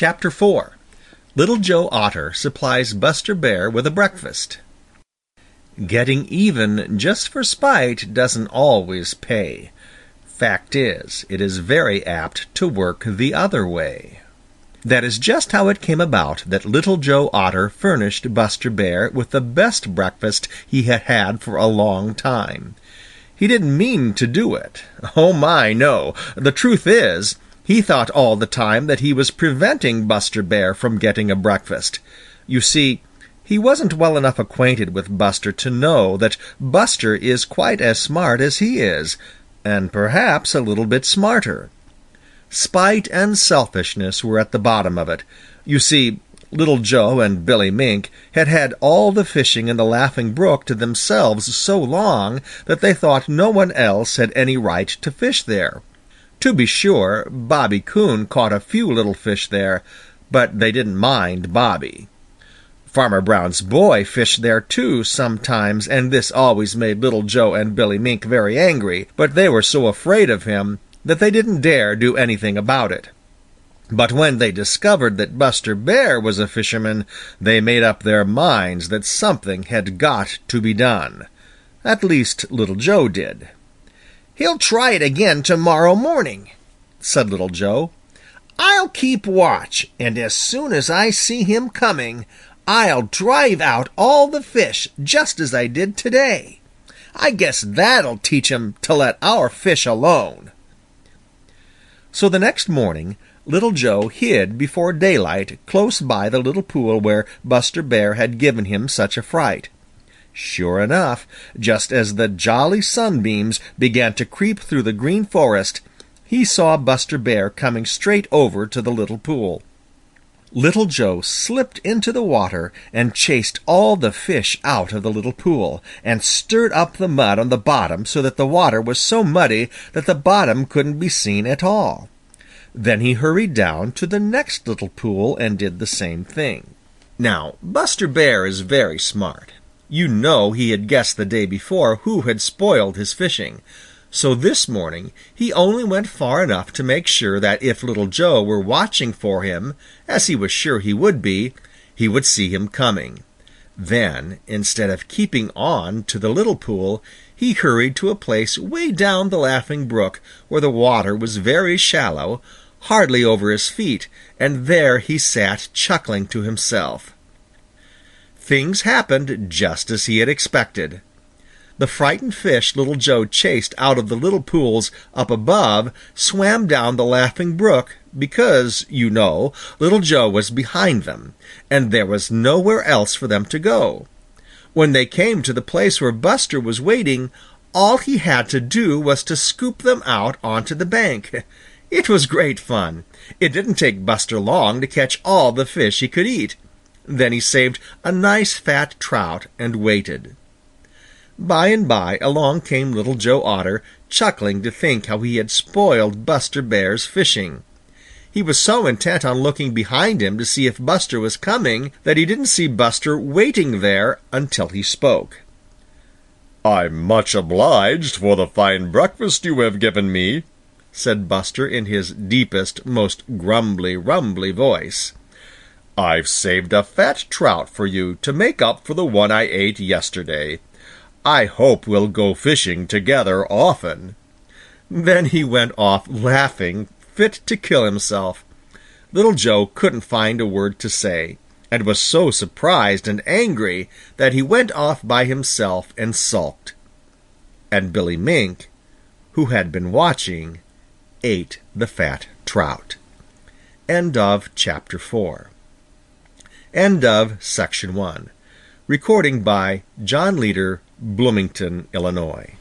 Chapter 4 Little Joe Otter Supplies Buster Bear with a Breakfast Getting even just for spite doesn't always pay. Fact is, it is very apt to work the other way. That is just how it came about that Little Joe Otter furnished Buster Bear with the best breakfast he had had for a long time. He didn't mean to do it. Oh my, no. The truth is, he thought all the time that he was preventing Buster Bear from getting a breakfast. You see, he wasn't well enough acquainted with Buster to know that Buster is quite as smart as he is, and perhaps a little bit smarter. Spite and selfishness were at the bottom of it. You see, Little Joe and Billy Mink had had all the fishing in the Laughing Brook to themselves so long that they thought no one else had any right to fish there. To be sure, Bobby Coon caught a few little fish there, but they didn't mind Bobby. Farmer Brown's boy fished there too sometimes, and this always made Little Joe and Billy Mink very angry, but they were so afraid of him that they didn't dare do anything about it. But when they discovered that Buster Bear was a fisherman, they made up their minds that something had got to be done. At least Little Joe did. He'll try it again tomorrow morning, said Little Joe. I'll keep watch, and as soon as I see him coming, I'll drive out all the fish just as I did today. I guess that'll teach him to let our fish alone. So the next morning Little Joe hid before daylight close by the little pool where Buster Bear had given him such a fright. Sure enough, just as the jolly sunbeams began to creep through the Green Forest, he saw Buster Bear coming straight over to the little pool. Little Joe slipped into the water and chased all the fish out of the little pool, and stirred up the mud on the bottom so that the water was so muddy that the bottom couldn't be seen at all. Then he hurried down to the next little pool and did the same thing. Now Buster Bear is very smart. You know he had guessed the day before who had spoiled his fishing. So this morning he only went far enough to make sure that if Little Joe were watching for him, as he was sure he would be, he would see him coming. Then, instead of keeping on to the little pool, he hurried to a place way down the Laughing Brook where the water was very shallow, hardly over his feet, and there he sat chuckling to himself things happened just as he had expected. The frightened fish Little Joe chased out of the little pools up above swam down the Laughing Brook because, you know, Little Joe was behind them, and there was nowhere else for them to go. When they came to the place where Buster was waiting, all he had to do was to scoop them out onto the bank. It was great fun. It didn't take Buster long to catch all the fish he could eat. Then he saved a nice fat trout and waited. By and by along came Little Joe Otter, chuckling to think how he had spoiled Buster Bear's fishing. He was so intent on looking behind him to see if Buster was coming that he didn't see Buster waiting there until he spoke. I'm much obliged for the fine breakfast you have given me, said Buster in his deepest, most grumbly rumbly voice. I've saved a fat trout for you to make up for the one I ate yesterday. I hope we'll go fishing together often. Then he went off laughing, fit to kill himself. Little Joe couldn't find a word to say, and was so surprised and angry that he went off by himself and sulked. And Billy Mink, who had been watching, ate the fat trout. End of chapter 4 End of section one. Recording by John Leader, Bloomington, Illinois.